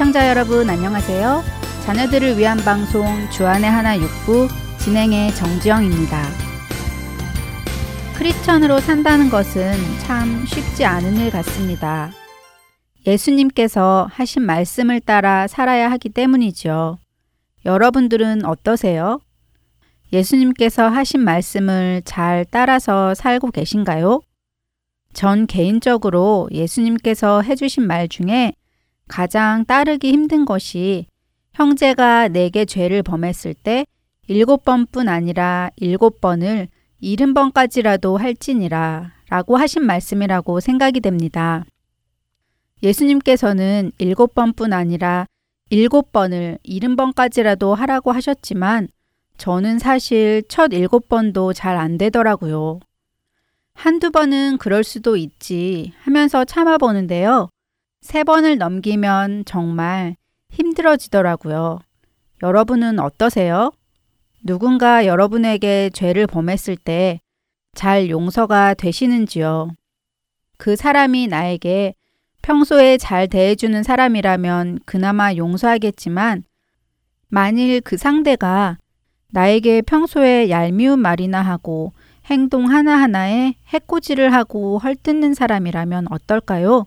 애청자 여러분 안녕하세요. 자녀들을 위한 방송 주안의 하나 육부 진행의 정지영입니다. 크리스천으로 산다는 것은 참 쉽지 않은 일 같습니다. 예수님께서 하신 말씀을 따라 살아야 하기 때문이죠. 여러분들은 어떠세요? 예수님께서 하신 말씀을 잘 따라서 살고 계신가요? 전 개인적으로 예수님께서 해주신 말 중에 가장 따르기 힘든 것이 형제가 내게 죄를 범했을 때 일곱 번뿐 아니라 일곱 번을 일흔 번까지라도 할지니라 라고 하신 말씀이라고 생각이 됩니다. 예수님께서는 일곱 번뿐 아니라 일곱 번을 일흔 번까지라도 하라고 하셨지만 저는 사실 첫 일곱 번도 잘 안 되더라고요. 한두 번은 그럴 수도 있지 하면서 참아보는데요. 세 번을 넘기면 정말 힘들어지더라고요. 여러분은 어떠세요? 누군가 여러분에게 죄를 범했을 때 잘 용서가 되시는지요? 그 사람이 나에게 평소에 잘 대해주는 사람이라면 그나마 용서하겠지만 만일 그 상대가 나에게 평소에 얄미운 말이나 하고 행동 하나하나에 해코지를 하고 헐뜯는 사람이라면 어떨까요?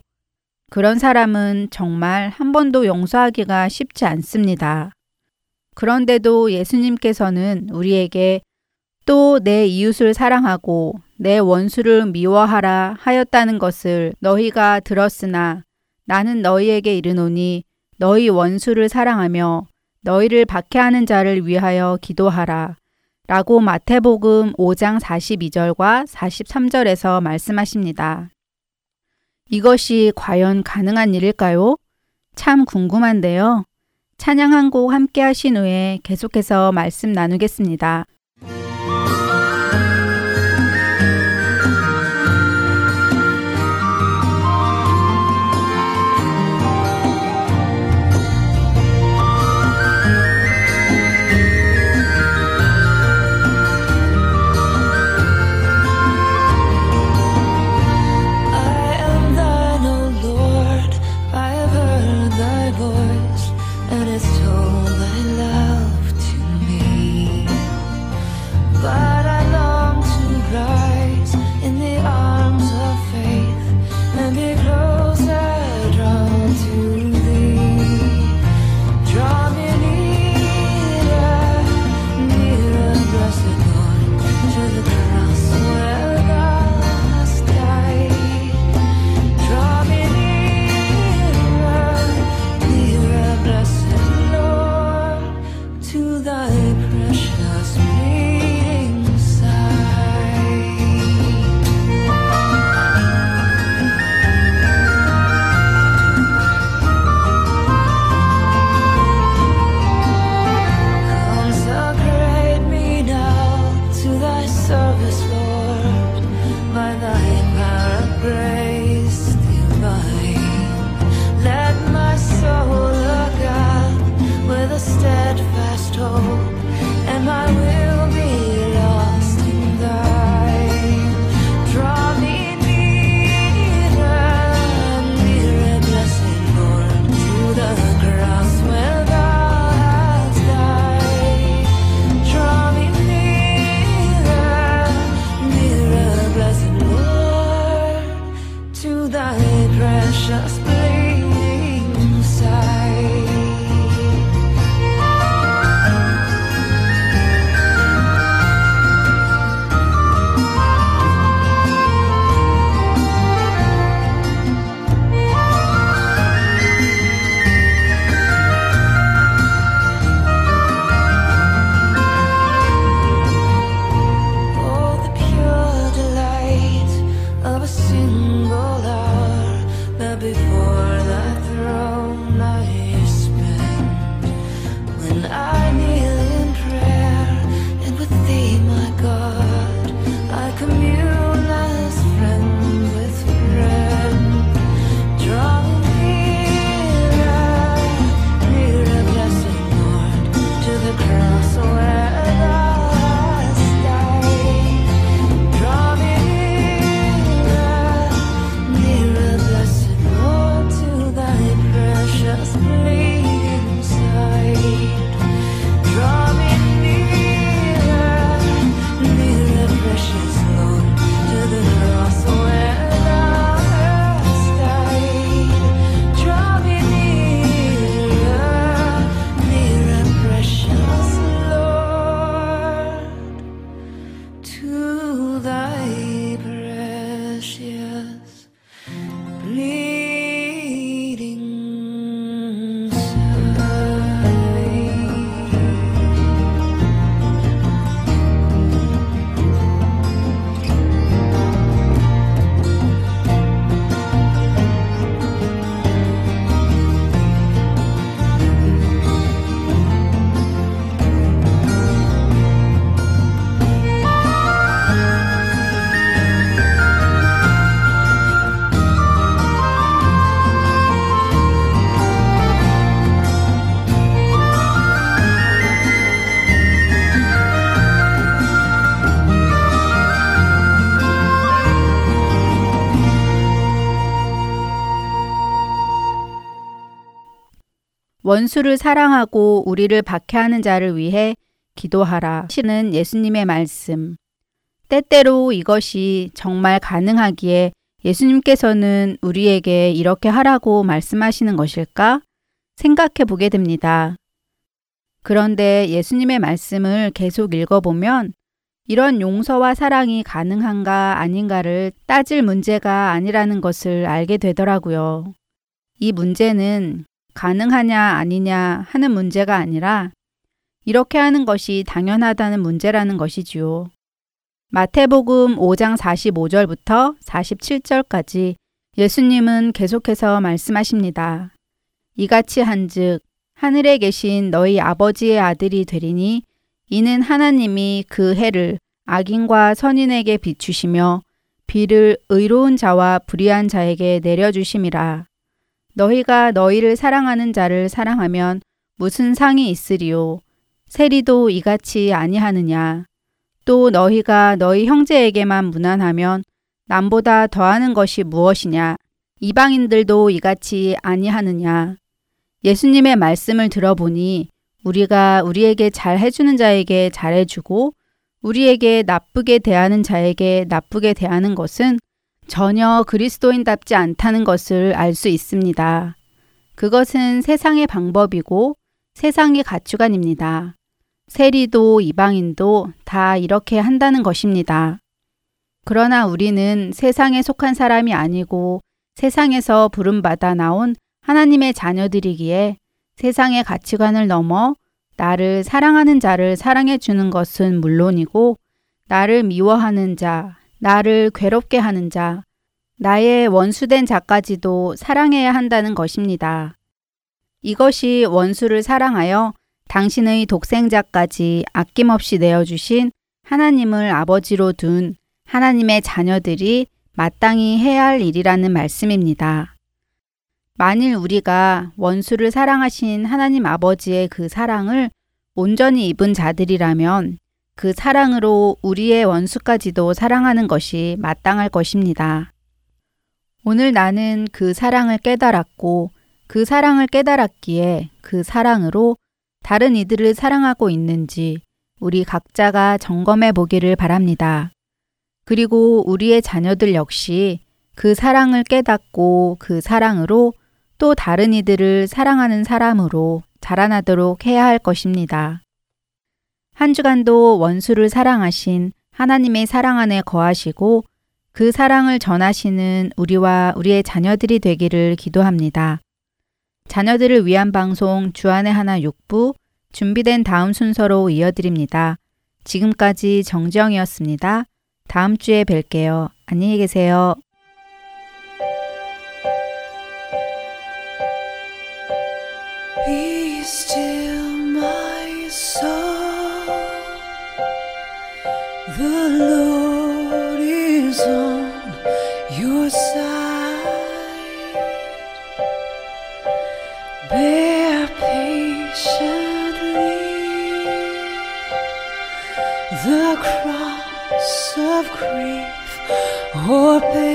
그런 사람은 정말 한 번도 용서하기가 쉽지 않습니다. 그런데도 예수님께서는 우리에게 또 내 이웃을 사랑하고 내 원수를 미워하라 하였다는 것을 너희가 들었으나 나는 너희에게 이르노니 너희 원수를 사랑하며 너희를 박해하는 자를 위하여 기도하라. 라고 마태복음 5장 42절과 43절에서 말씀하십니다. 이것이 과연 가능한 일일까요? 참 궁금한데요. 찬양 한 곡 함께 하신 후에 계속해서 말씀 나누겠습니다. 원수를 사랑하고 우리를 박해하는 자를 위해 기도하라. 시는 예수님의 말씀. 때때로 이것이 정말 가능하기에 예수님께서는 우리에게 이렇게 하라고 말씀하시는 것일까? 생각해 보게 됩니다. 그런데 예수님의 말씀을 계속 읽어보면 이런 용서와 사랑이 가능한가 아닌가를 따질 문제가 아니라는 것을 알게 되더라고요. 이 문제는 가능하냐 아니냐 하는 문제가 아니라 이렇게 하는 것이 당연하다는 문제라는 것이지요. 마태복음 5장 45절부터 47절까지 예수님은 계속해서 말씀하십니다. 이같이 한즉 하늘에 계신 너희 아버지의 아들이 되리니 이는 하나님이 그 해를 악인과 선인에게 비추시며 비를 의로운 자와 불의한 자에게 내려주심이라. 너희가 너희를 사랑하는 자를 사랑하면 무슨 상이 있으리요? 세리도 이같이 아니하느냐? 또 너희가 너희 형제에게만 무난하면 남보다 더하는 것이 무엇이냐? 이방인들도 이같이 아니하느냐? 예수님의 말씀을 들어보니 우리가 우리에게 잘 해주는 자에게 잘해주고 우리에게 나쁘게 대하는 자에게 나쁘게 대하는 것은 전혀 그리스도인답지 않다는 것을 알 수 있습니다. 그것은 세상의 방법이고 세상의 가치관입니다. 세리도 이방인도 다 이렇게 한다는 것입니다. 그러나 우리는 세상에 속한 사람이 아니고 세상에서 부름받아 나온 하나님의 자녀들이기에 세상의 가치관을 넘어 나를 사랑하는 자를 사랑해 주는 것은 물론이고 나를 미워하는 자, 나를 괴롭게 하는 자, 나의 원수된 자까지도 사랑해야 한다는 것입니다. 이것이 원수를 사랑하여 당신의 독생자까지 아낌없이 내어주신 하나님을 아버지로 둔 하나님의 자녀들이 마땅히 해야 할 일이라는 말씀입니다. 만일 우리가 원수를 사랑하신 하나님 아버지의 그 사랑을 온전히 입은 자들이라면 그 사랑으로 우리의 원수까지도 사랑하는 것이 마땅할 것입니다. 오늘 나는 그 사랑을 깨달았고 그 사랑을 깨달았기에 그 사랑으로 다른 이들을 사랑하고 있는지 우리 각자가 점검해 보기를 바랍니다. 그리고 우리의 자녀들 역시 그 사랑을 깨닫고 그 사랑으로 또 다른 이들을 사랑하는 사람으로 자라나도록 해야 할 것입니다. 한 주간도 원수를 사랑하신 하나님의 사랑 안에 거하시고 그 사랑을 전하시는 우리와 우리의 자녀들이 되기를 기도합니다. 자녀들을 위한 방송 주안의 하나 6부 준비된 다음 순서로 이어드립니다. 지금까지 정지영이었습니다. 다음 주에 뵐게요. 안녕히 계세요. Or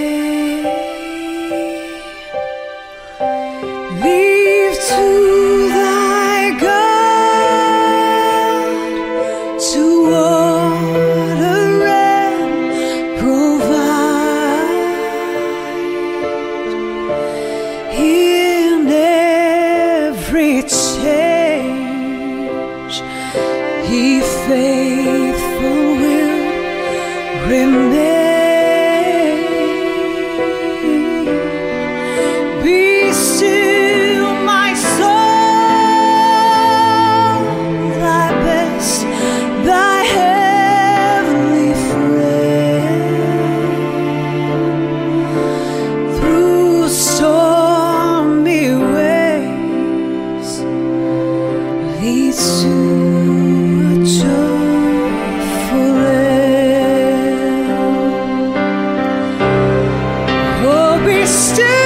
still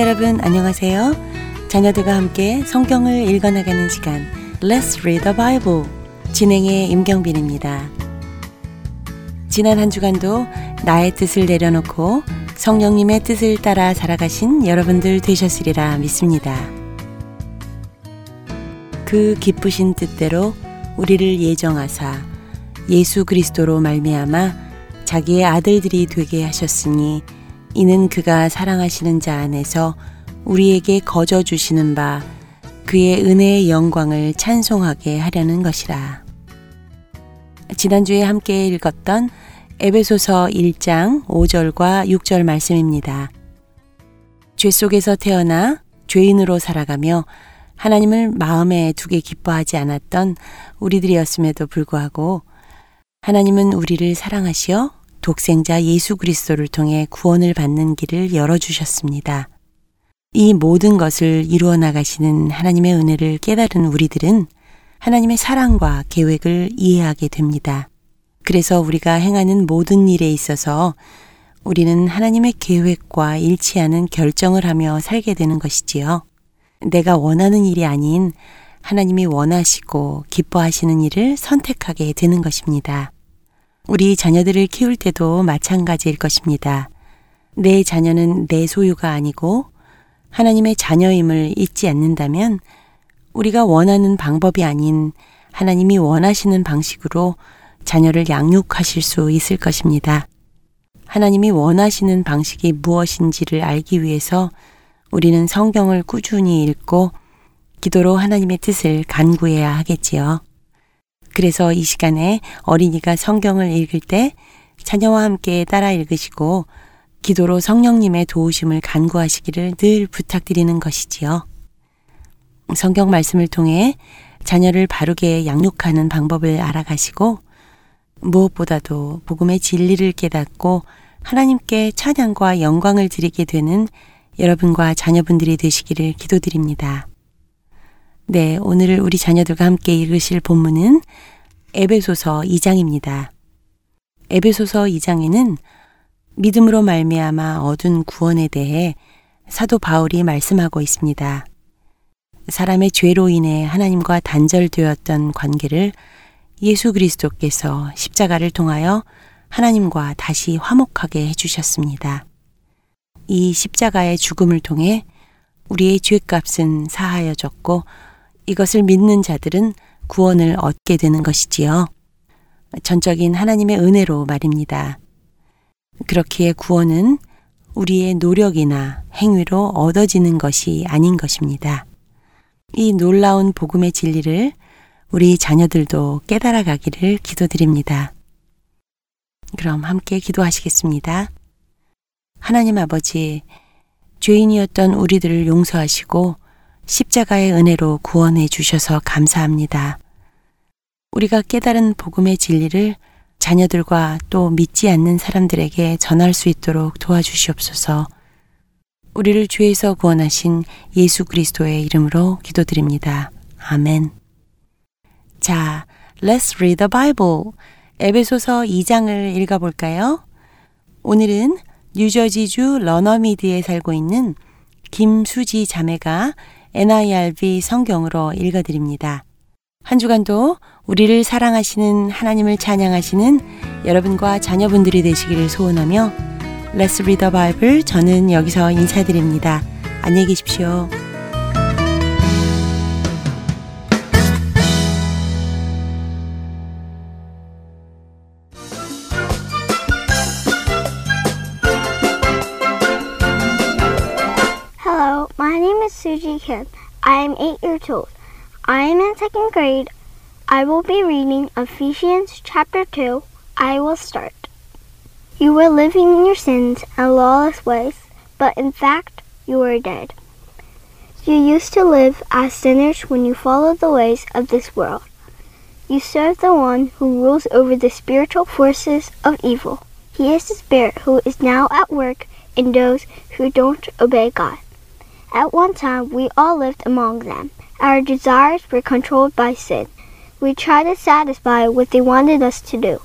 여러분 안녕하세요. 자녀들과 함께 성경을 읽어나가는 시간 Let's Read the Bible 진행의 임경빈입니다. 지난 한 주간도 나의 뜻을 내려놓고 성령님의 뜻을 따라 살아가신 여러분들 되셨으리라 믿습니다. 그 기쁘신 뜻대로 우리를 예정하사 예수 그리스도로 말미암아 자기의 아들들이 되게 하셨으니 이는 그가 사랑하시는 자 안에서 우리에게 거저 주시는 바 그의 은혜의 영광을 찬송하게 하려는 것이라. 지난주에 함께 읽었던 에베소서 1장 5절과 6절 말씀입니다. 죄 속에서 태어나 죄인으로 살아가며 하나님을 마음에 두게 기뻐하지 않았던 우리들이었음에도 불구하고 하나님은 우리를 사랑하시어 독생자 예수 그리스도를 통해 구원을 받는 길을 열어주셨습니다. 이 모든 것을 이루어 나가시는 하나님의 은혜를 깨달은 우리들은 하나님의 사랑과 계획을 이해하게 됩니다. 그래서 우리가 행하는 모든 일에 있어서 우리는 하나님의 계획과 일치하는 결정을 하며 살게 되는 것이지요. 내가 원하는 일이 아닌 하나님이 원하시고 기뻐하시는 일을 선택하게 되는 것입니다. 우리 자녀들을 키울 때도 마찬가지일 것입니다. 내 자녀는 내 소유가 아니고 하나님의 자녀임을 잊지 않는다면 우리가 원하는 방법이 아닌 하나님이 원하시는 방식으로 자녀를 양육하실 수 있을 것입니다. 하나님이 원하시는 방식이 무엇인지를 알기 위해서 우리는 성경을 꾸준히 읽고 기도로 하나님의 뜻을 간구해야 하겠지요. 그래서 이 시간에 어린이가 성경을 읽을 때 자녀와 함께 따라 읽으시고 기도로 성령님의 도우심을 간구하시기를 늘 부탁드리는 것이지요. 성경 말씀을 통해 자녀를 바르게 양육하는 방법을 알아가시고 무엇보다도 복음의 진리를 깨닫고 하나님께 찬양과 영광을 드리게 되는 여러분과 자녀분들이 되시기를 기도드립니다. 네, 오늘 우리 자녀들과 함께 읽으실 본문은 에베소서 2장입니다. 에베소서 2장에는 믿음으로 말미암아 얻은 구원에 대해 사도 바울이 말씀하고 있습니다. 사람의 죄로 인해 하나님과 단절되었던 관계를 예수 그리스도께서 십자가를 통하여 하나님과 다시 화목하게 해주셨습니다. 이 십자가의 죽음을 통해 우리의 죄값은 사하여졌고 이것을 믿는 자들은 구원을 얻게 되는 것이지요. 전적인 하나님의 은혜로 말입니다. 그렇기에 구원은 우리의 노력이나 행위로 얻어지는 것이 아닌 것입니다. 이 놀라운 복음의 진리를 우리 자녀들도 깨달아 가기를 기도드립니다. 그럼 함께 기도하시겠습니다. 하나님 아버지, 죄인이었던 우리들을 용서하시고 십자가의 은혜로 구원해 주셔서 감사합니다. 우리가 깨달은 복음의 진리를 자녀들과 또 믿지 않는 사람들에게 전할 수 있도록 도와주시옵소서. 우리를 죄에서 구원하신 예수 그리스도의 이름으로 기도드립니다. 아멘. 자, let's read the Bible. 에베소서 2장을 읽어볼까요? 오늘은 뉴저지주 러너미드에 살고 있는 김수지 자매가 NIRV 성경으로 읽어드립니다. 한 주간도 우리를 사랑하시는 하나님을 찬양하시는 여러분과 자녀분들이 되시기를 소원하며 Let's Read the Bible 저는 여기서 인사드립니다. 안녕히 계십시오. Suji Kim. I am eight years old. I am in second grade. I will be reading Ephesians chapter 2. I will start. You were living in your sins and lawless ways, but in fact, you were dead. You used to live as sinners when you followed the ways of this world. You served the one who rules over the spiritual forces of evil. He is the spirit who is now at work in those who don't obey God. At one time, we all lived among them. Our desires were controlled by sin. We tried to satisfy what they wanted us to do.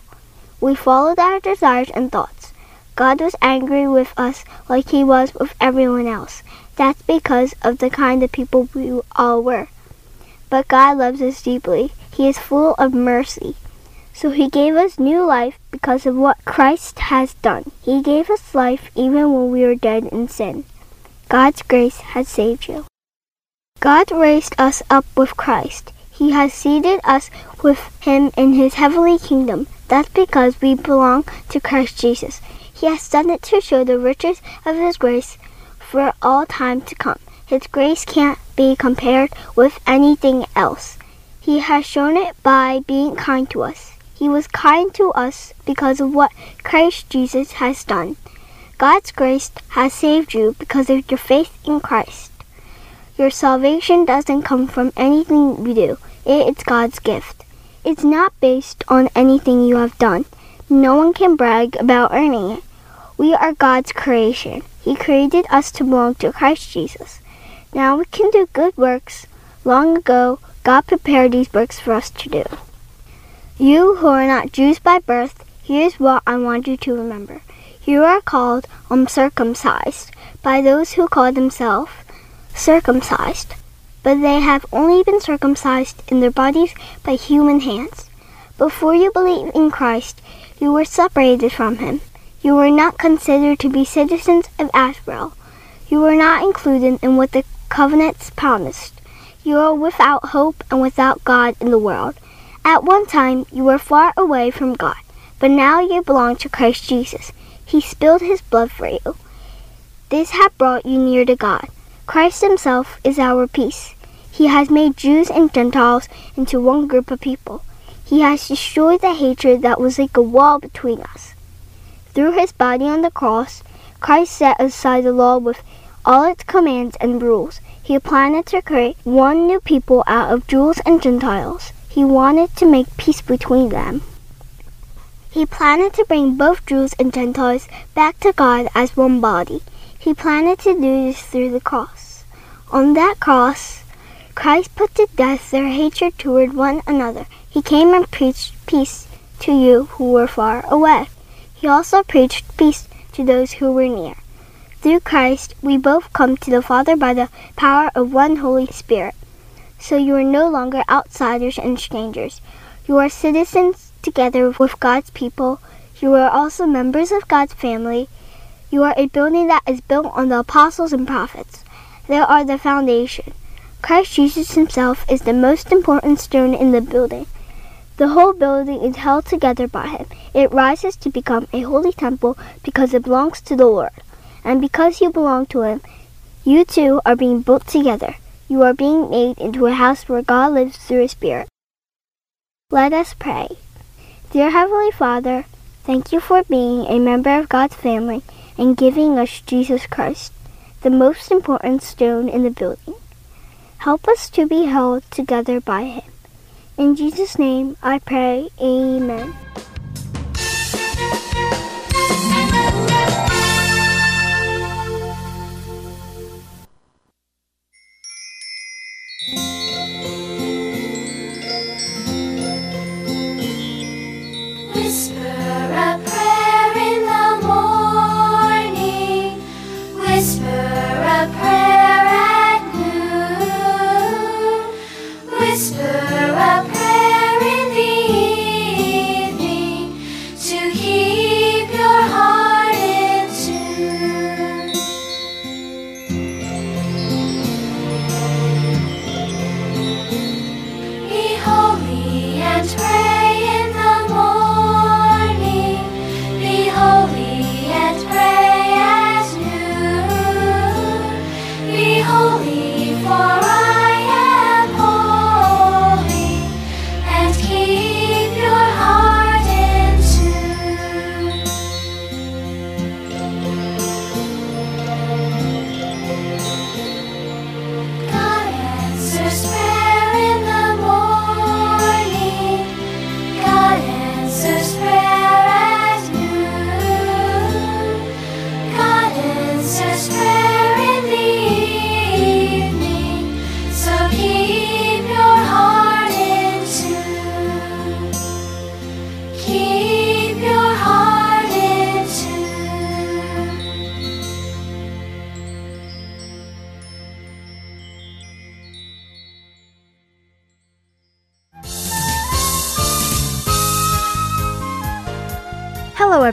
We followed our desires and thoughts. God was angry with us like he was with everyone else. That's because of the kind of people we all were. But God loves us deeply. He is full of mercy. So he gave us new life because of what Christ has done. He gave us life even when we were dead in sin. God's grace has saved you. God raised us up with Christ. He has seated us with him in his heavenly kingdom. That's because we belong to Christ Jesus. He has done it to show the riches of his grace for all time to come. His grace can't be compared with anything else. He has shown it by being kind to us. He was kind to us because of what Christ Jesus has done. God's grace has saved you because of your faith in Christ. Your salvation doesn't come from anything you do. It is God's gift. It's not based on anything you have done. No one can brag about earning it. We are God's creation. He created us to belong to Christ Jesus. Now we can do good works. Long ago, God prepared these works for us to do. You who are not Jews by birth, here's what I want you to remember. You are called uncircumcised by those who call themselves circumcised, but they have only been circumcised in their bodies by human hands. Before you believe in Christ, you were separated from him. You were not considered to be citizens of Ashbel. You were not included in what the covenants promised. You are without hope and without God in the world. At one time, you were far away from God, but now you belong to Christ Jesus. He spilled his blood for you. This has brought you near to God. Christ himself is our peace. He has made Jews and Gentiles into one group of people. He has destroyed the hatred that was like a wall between us. Through his body on the cross, Christ set aside the law with all its commands and rules. He planned to create one new people out of Jews and Gentiles. He wanted to make peace between them. He planned to bring both Jews and Gentiles back to God as one body. He planned to do this through the cross. On that cross, Christ put to death their hatred toward one another. He came and preached peace to you who were far away. He also preached peace to those who were near. Through Christ, we both come to the Father by the power of one Holy Spirit. So you are no longer outsiders and strangers. You are citizens together with God's people. You are also members of God's family. You are a building that is built on the apostles and prophets. They are the foundation. Christ Jesus himself is the most important stone in the building. The whole building is held together by him. It rises to become a holy temple because it belongs to the Lord. And because you belong to him, you too are being built together. You are being made into a house where God lives through His Spirit. Let us pray. Dear Heavenly Father, thank you for being a member of God's family and giving us Jesus Christ, the most important stone in the building. Help us to be held together by Him. In Jesus' name I pray, Amen. Whisper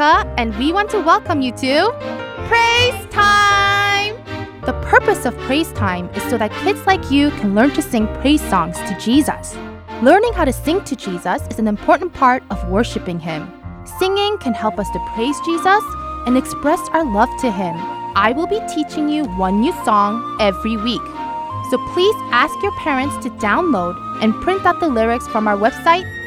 And we want to welcome you to Praise Time! The purpose of Praise Time is so that kids like you can learn to sing praise songs to Jesus. Learning how to sing to Jesus is an important part of worshiping Him. Singing can help us to praise Jesus and express our love to Him. I will be teaching you one new song every week. So please ask your parents to download and print out the lyrics from our website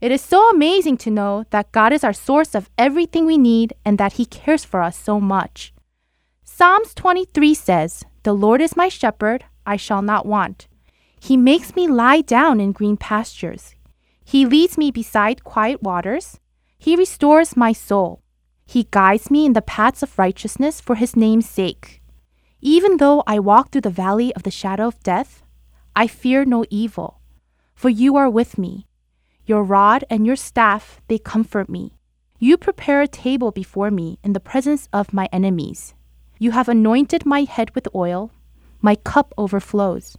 It is so amazing to know that God is our source of everything we need and that He cares for us so much. Psalms 23 says, The Lord is my shepherd, I shall not want. He makes me lie down in green pastures. He leads me beside quiet waters. He restores my soul. He guides me in the paths of righteousness for His name's sake. Even though I walk through the valley of the shadow of death, I fear no evil, for you are with me. Your rod and your staff, they comfort me. You prepare a table before me in the presence of my enemies. You have anointed my head with oil. My cup overflows.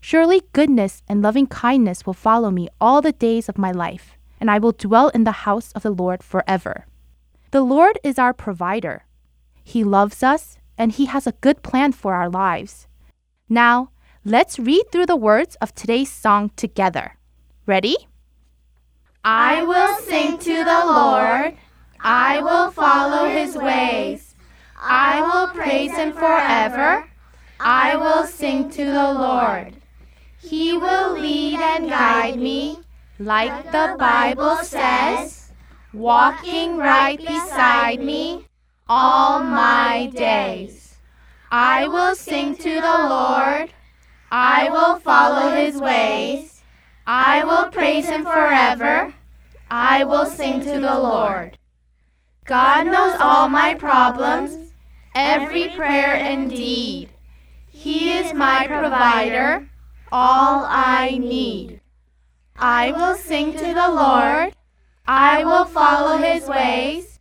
Surely goodness and loving kindness will follow me all the days of my life, and I will dwell in the house of the Lord forever. The Lord is our provider. He loves us, and He has a good plan for our lives. Now, let's read through the words of today's song together. Ready? I will sing to the Lord. I will follow his ways. I will praise him forever. I will sing to the Lord. He will lead and guide me, like the Bible says, walking right beside me all my days. I will sing to the Lord. I will follow his ways. I will praise him forever. I will sing to the Lord. God knows all my problems, every prayer and deed. He is my provider, all I need. I will sing to the Lord. I will follow his ways.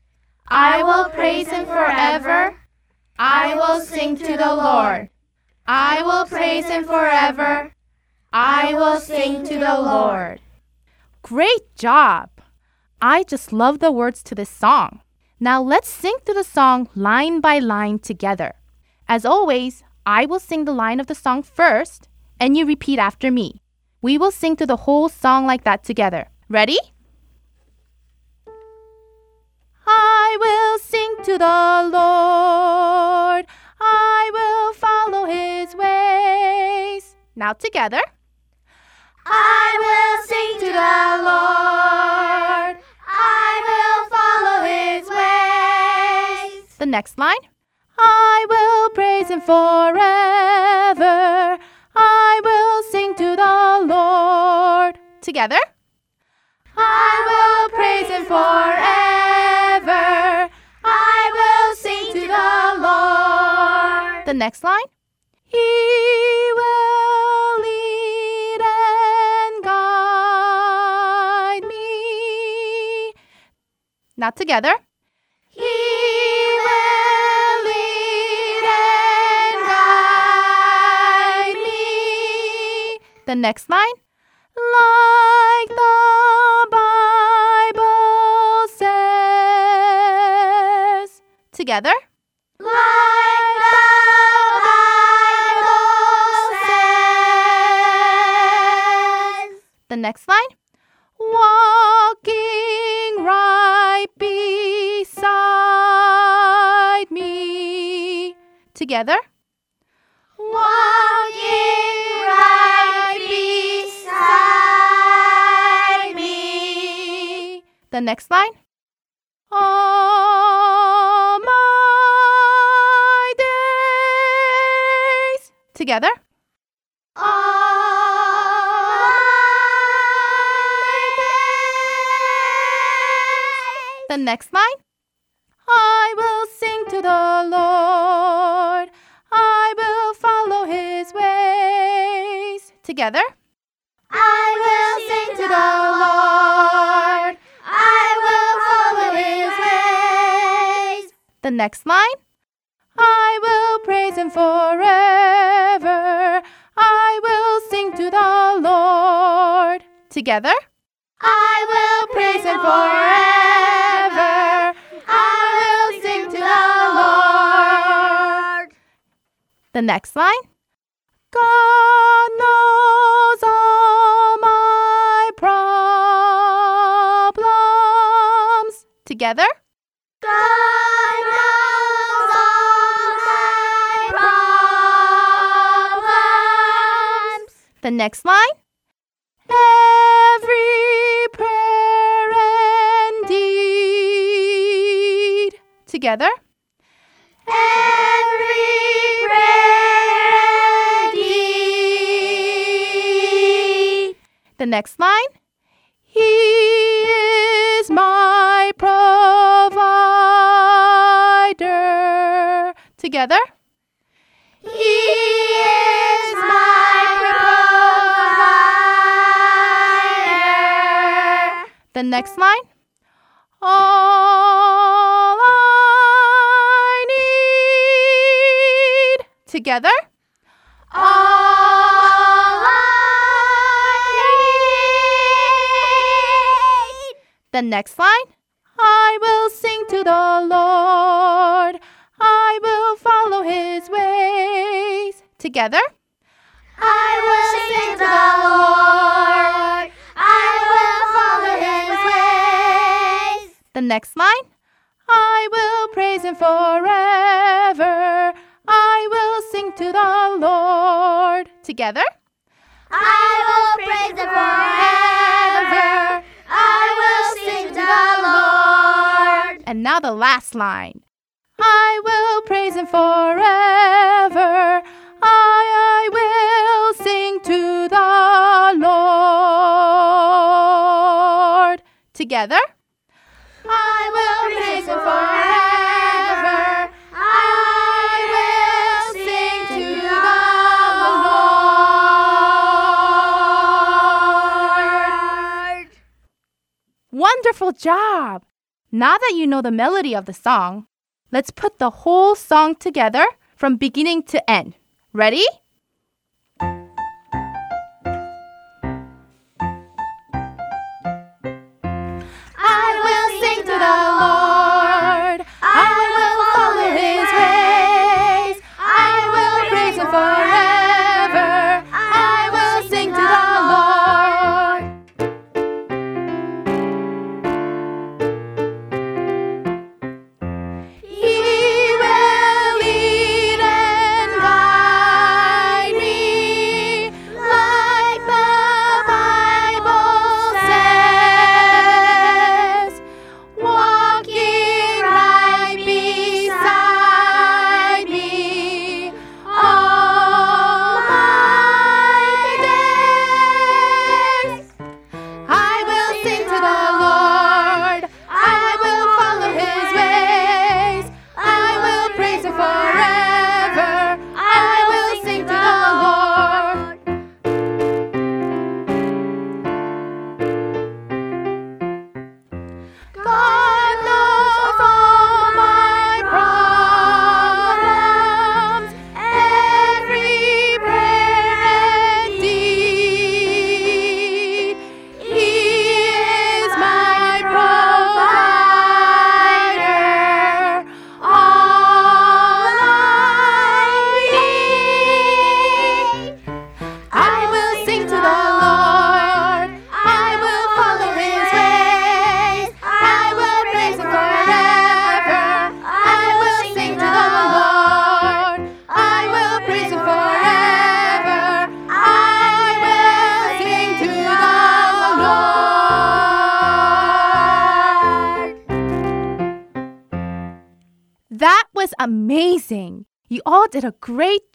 I will praise him forever. I will sing to the Lord. I will praise him forever. I will sing to the Lord. Great job! I just love the words to this song. Now let's sing through the song line by line together. As always, I will sing the line of the song first, and you repeat after me. We will sing through the whole song like that together. Ready? I will sing to the Lord. I will follow his ways. Now together. I will sing to the Lord. I will follow his ways. The next line. I will praise him forever. I will sing to the Lord. Together. I will praise him forever. I will sing to the Lord. The next line. He will Now together. He will lead and guide me. The next line. Like the Bible says. Together. Like the Bible says. The next line. Together. Walking right beside me. The next line. All my days. Together. All my days. The next line. I will sing to the Lord. Together. I will sing to the Lord. I will follow his ways. The next line. I will praise him forever. I will sing to the Lord. Together. I will praise him forever. I will sing to the Lord. The next line. God knows all my problems. Together. God knows all my problems. The next line. Every prayer and deed. Together. The next line. He is my provider. Together. He is my provider. The next line. All I need. Together. The next line I will sing to the Lord, I will follow his ways. Together. I will sing to the Lord, I will follow his ways. The next line I will praise him forever, I will sing to the Lord. Together. And now the last line. I will praise him forever. I, I will sing to the Lord. Together. I will praise him forever. I will sing to the Lord. Wonderful job! Now that you know the melody of the song, let's put the whole song together from beginning to end. Ready?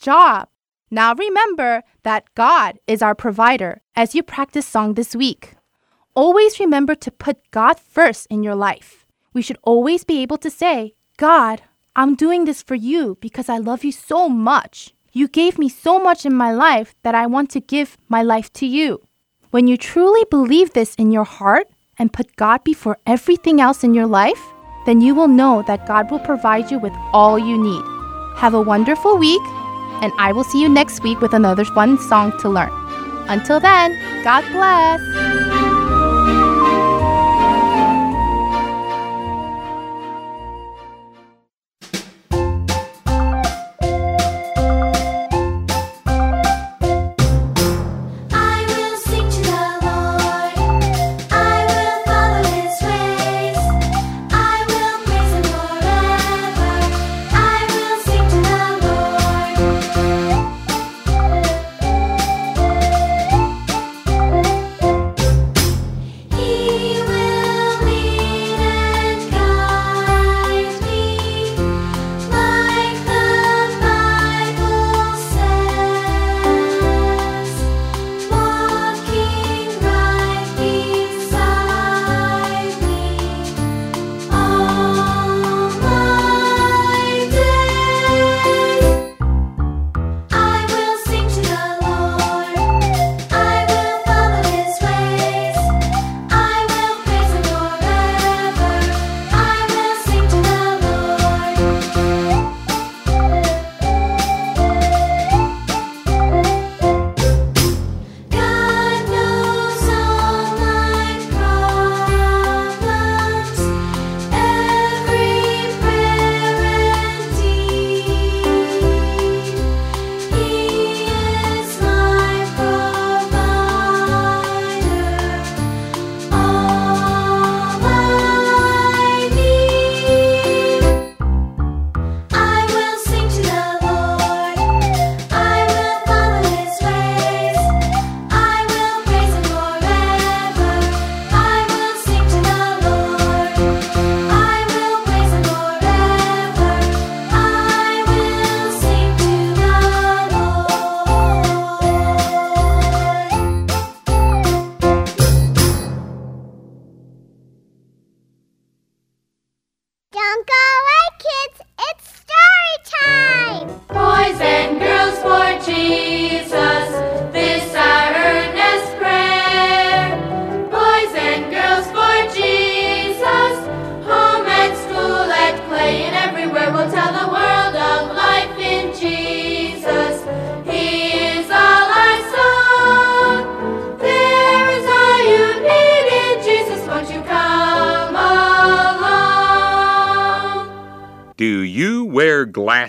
Job. Now remember that God is our provider as you practice song this week. Always remember to put God first in your life. We should always be able to say, God, I'm doing this for you because I love you so much. You gave me so much in my life that I want to give my life to you. When you truly believe this in your heart and put God before everything else in your life, then you will know that God will provide you with all you need. Have a wonderful week, and I will see you next week with another fun song to learn. Until then, God bless.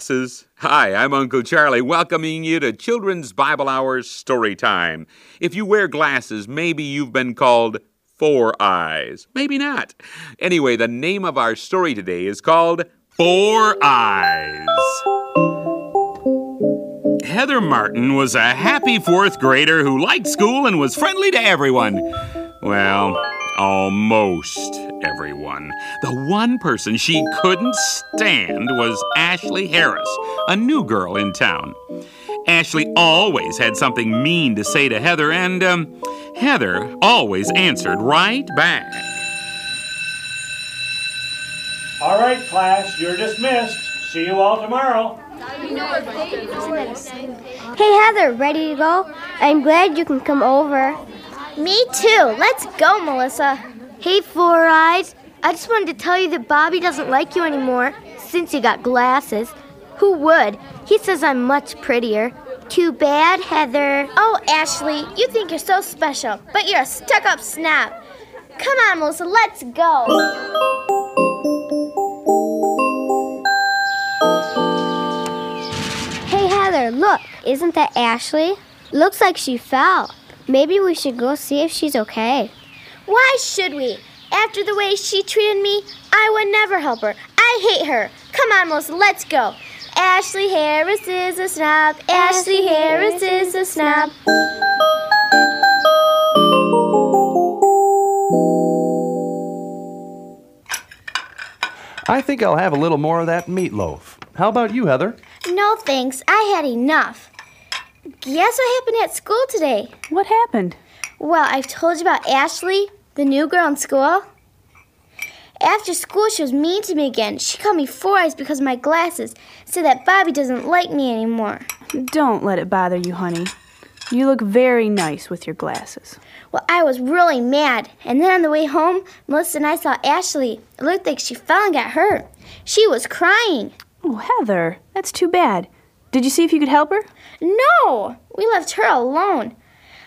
Glasses? Hi, I'm Uncle Charlie, welcoming you to Children's Bible Hours Story Time. If you wear glasses, maybe you've been called Four Eyes. Maybe not. Anyway, the name of our story today is called Four Eyes. Heather Martin was a happy fourth grader who liked school and was friendly to everyone. Well, almost everyone. The one person she couldn't stand was Ashley Harris, a new girl in town. Ashley always had something mean to say to Heather, and um, Heather always answered right back. All right, class, you're dismissed. See you all tomorrow. Hey Heather, ready to go? I'm glad you can come over. Me too. Let's go, Melissa. Hey Four Eyes. I just wanted to tell you that Bobby doesn't like you anymore since you got glasses. Who would? He says I'm much prettier. Too bad, Heather. Oh, Ashley, you think you're so special, but you're a stuck up snob. Come on, Melissa, let's go. Hey Heather, look, isn't that Ashley? Looks like she fell. Maybe we should go see if she's okay. Why should we? After the way she treated me, I would never help her. I hate her. Come on, Melissa, let's go. Ashley Harris is a snob. Ashley Harris is a snob. I think I'll have a little more of that meatloaf. How about you, Heather? No thanks, I had enough. Guess what happened at school today? What happened? Well, I've told you about Ashley, the new girl in school. After school, she was mean to me again. She called me four eyes because of my glasses, said that Bobby doesn't like me anymore. Don't let it bother you, honey. You look very nice with your glasses. Well, I was really mad. And then on the way home, Melissa and I saw Ashley. It looked like she fell and got hurt. She was crying. Oh, Heather, that's too bad. Did you see if you could help her? No, we left her alone.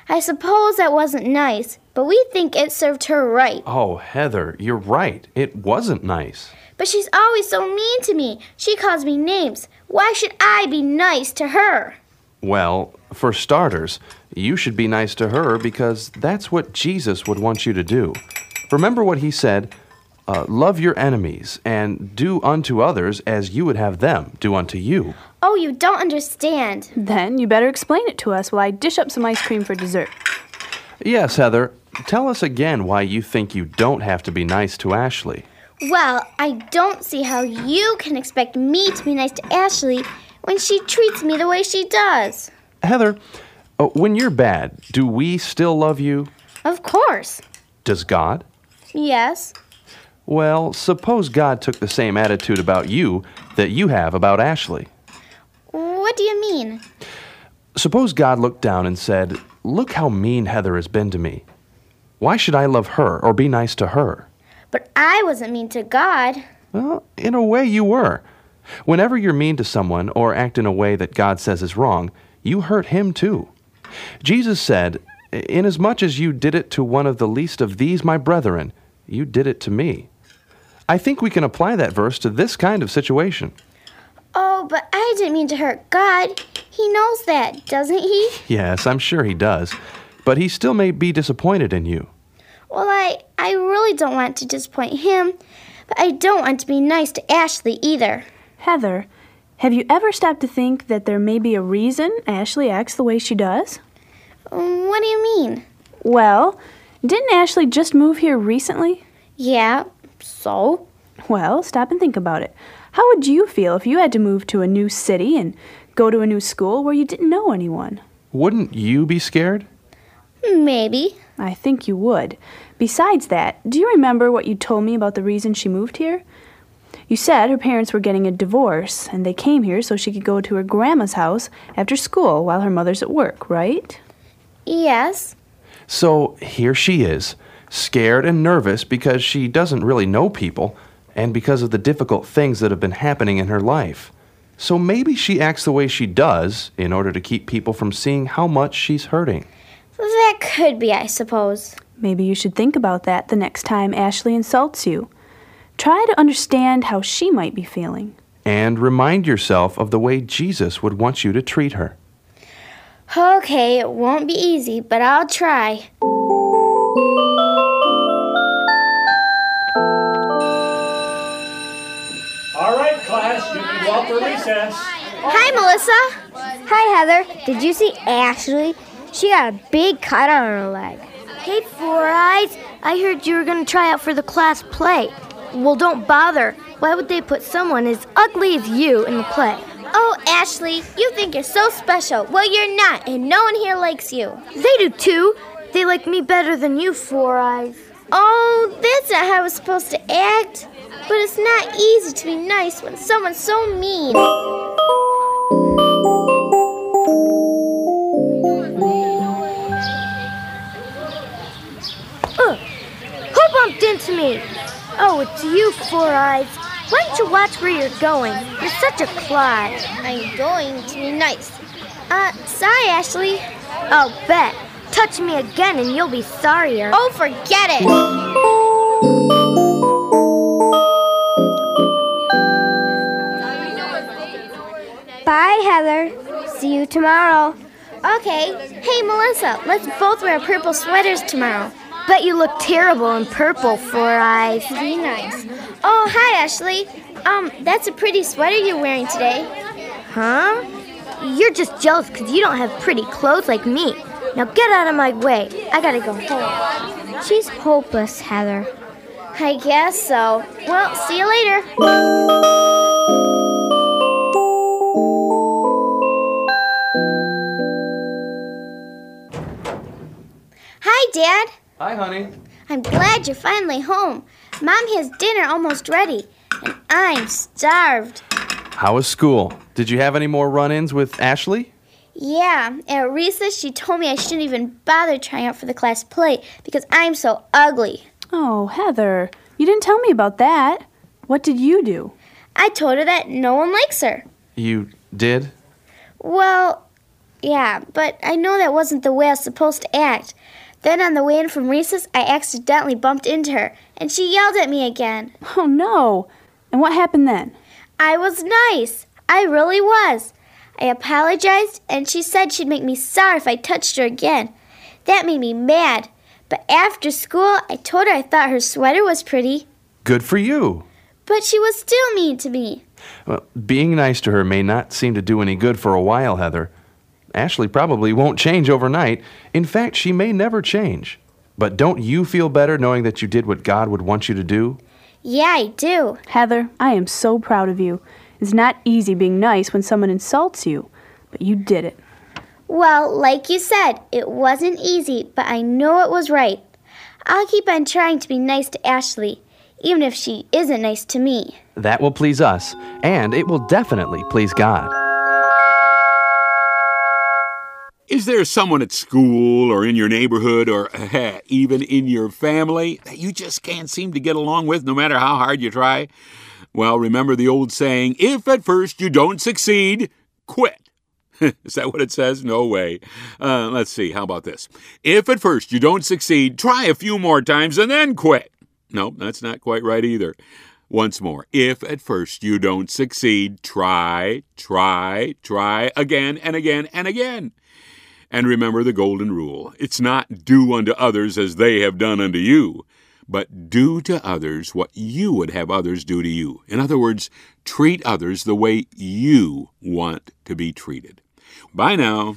I suppose that wasn't nice, but we think it served her right. Oh, Heather, you're right. It wasn't nice. But she's always so mean to me. She calls me names. Why should I be nice to her? Well, for starters, you should be nice to her because that's what Jesus would want you to do. Remember what he said uh, love your enemies and do unto others as you would have them do unto you. Oh, you don't understand. Then you better explain it to us while I dish up some ice cream for dessert. Yes, Heather, tell us again why you think you don't have to be nice to Ashley. Well, I don't see how you can expect me to be nice to Ashley when she treats me the way she does. Heather, uh, when you're bad, do we still love you? Of course. Does God? Yes. Well, suppose God took the same attitude about you that you have about Ashley. What do you mean? Suppose God looked down and said, Look how mean Heather has been to me. Why should I love her or be nice to her? But I wasn't mean to God. Well, in a way, you were. Whenever you're mean to someone or act in a way that God says is wrong, you hurt him too. Jesus said, Inasmuch as you did it to one of the least of these, my brethren, you did it to me. I think we can apply that verse to this kind of situation. Oh, but I didn't mean to hurt God. He knows that, doesn't he? Yes, I'm sure he does. But he still may be disappointed in you. Well, I, I really don't want to disappoint him, but I don't want to be nice to Ashley either. Heather, have you ever stopped to think that there may be a reason Ashley acts the way she does? Um, What do you mean? Well, didn't Ashley just move here recently? Yeah, so? Well, stop and think about it. How would you feel if you had to move to a new city and go to a new school where you didn't know anyone? Wouldn't you be scared? Maybe. I think you would. Besides that, do you remember what you told me about the reason she moved here? You said her parents were getting a divorce and they came here so she could go to her grandma's house after school while her mother's at work, right? Yes. So here she is, scared and nervous because she doesn't really know people and because of the difficult things that have been happening in her life. So maybe she acts the way she does in order to keep people from seeing how much she's hurting. That could be, I suppose. Maybe you should think about that the next time Ashley insults you. Try to understand how she might be feeling. and remind yourself of the way Jesus would want you to treat her. Okay, it won't be easy, but I'll try. All right, class, you can go out for recess. Hi, Melissa. Hi, Heather. Did you see Ashley? She got a big cut on her leg. Hey, Four Eyes. I heard you were going to try out for the class play. Well, don't bother. Why would they put someone as ugly as you in the play? Oh, Ashley, you think you're so special. Well, you're not, and no one here likes you. They do too. They like me better than you, Four Eyes. Oh, that's not how I was supposed to act. But it's not easy to be nice when someone's so mean. Ugh. Who bumped into me? Oh, it's you, Four Eyes. Why don't you watch where you're going? You're such a clod. I'm going to be nice. Uh, sorry, Ashley. I'll bet. Touch me again and you'll be sorrier. Oh, forget it. Heather. See you tomorrow. Okay. Hey, Melissa, let's both wear purple sweaters tomorrow. Bet you look terrible in purple, Four Eyes. Be nice. Oh, hi, Ashley. Um, that's a pretty sweater you're wearing today. Huh? You're just jealous because you don't have pretty clothes like me. Now get out of my way. I gotta go home. She's hopeless, Heather. I guess so. Well, see you later. Dad. Hi, honey. I'm glad you're finally home. Mom has dinner almost ready, and I'm starved. How was school? Did you have any more run ins with Ashley? Yeah, at recess, she told me I shouldn't even bother trying out for the class play because I'm so ugly. Oh, Heather, you didn't tell me about that. What did you do? I told her that no one likes her. You did? Well, yeah, but I know that wasn't the way I was supposed to act. Then on the way in from recess, I accidentally bumped into her, and she yelled at me again. Oh, no. And what happened then? I was nice. I really was. I apologized, and she said she'd make me sorry if I touched her again. That made me mad. But after school, I told her I thought her sweater was pretty. Good for you. But she was still mean to me. Well, being nice to her may not seem to do any good for a while, Heather. Ashley probably won't change overnight. In fact, she may never change. But don't you feel better knowing that you did what God would want you to do? Yeah, I do. Heather, I am so proud of you. It's not easy being nice when someone insults you, but you did it. Well, like you said, it wasn't easy, but I know it was right. I'll keep on trying to be nice to Ashley, even if she isn't nice to me. That will please us, and it will definitely please God. Is there someone at school or in your neighborhood or even in your family that you just can't seem to get along with no matter how hard you try? Well, remember the old saying if at first you don't succeed, quit. Is that what it says? No way. Uh, let's see. How about this? If at first you don't succeed, try a few more times and then quit. No, that's not quite right either. Once more, if at first you don't succeed, try, try, try again and again and again. And remember the golden rule it's not do unto others as they have done unto you, but do to others what you would have others do to you. In other words, treat others the way you want to be treated. Bye now.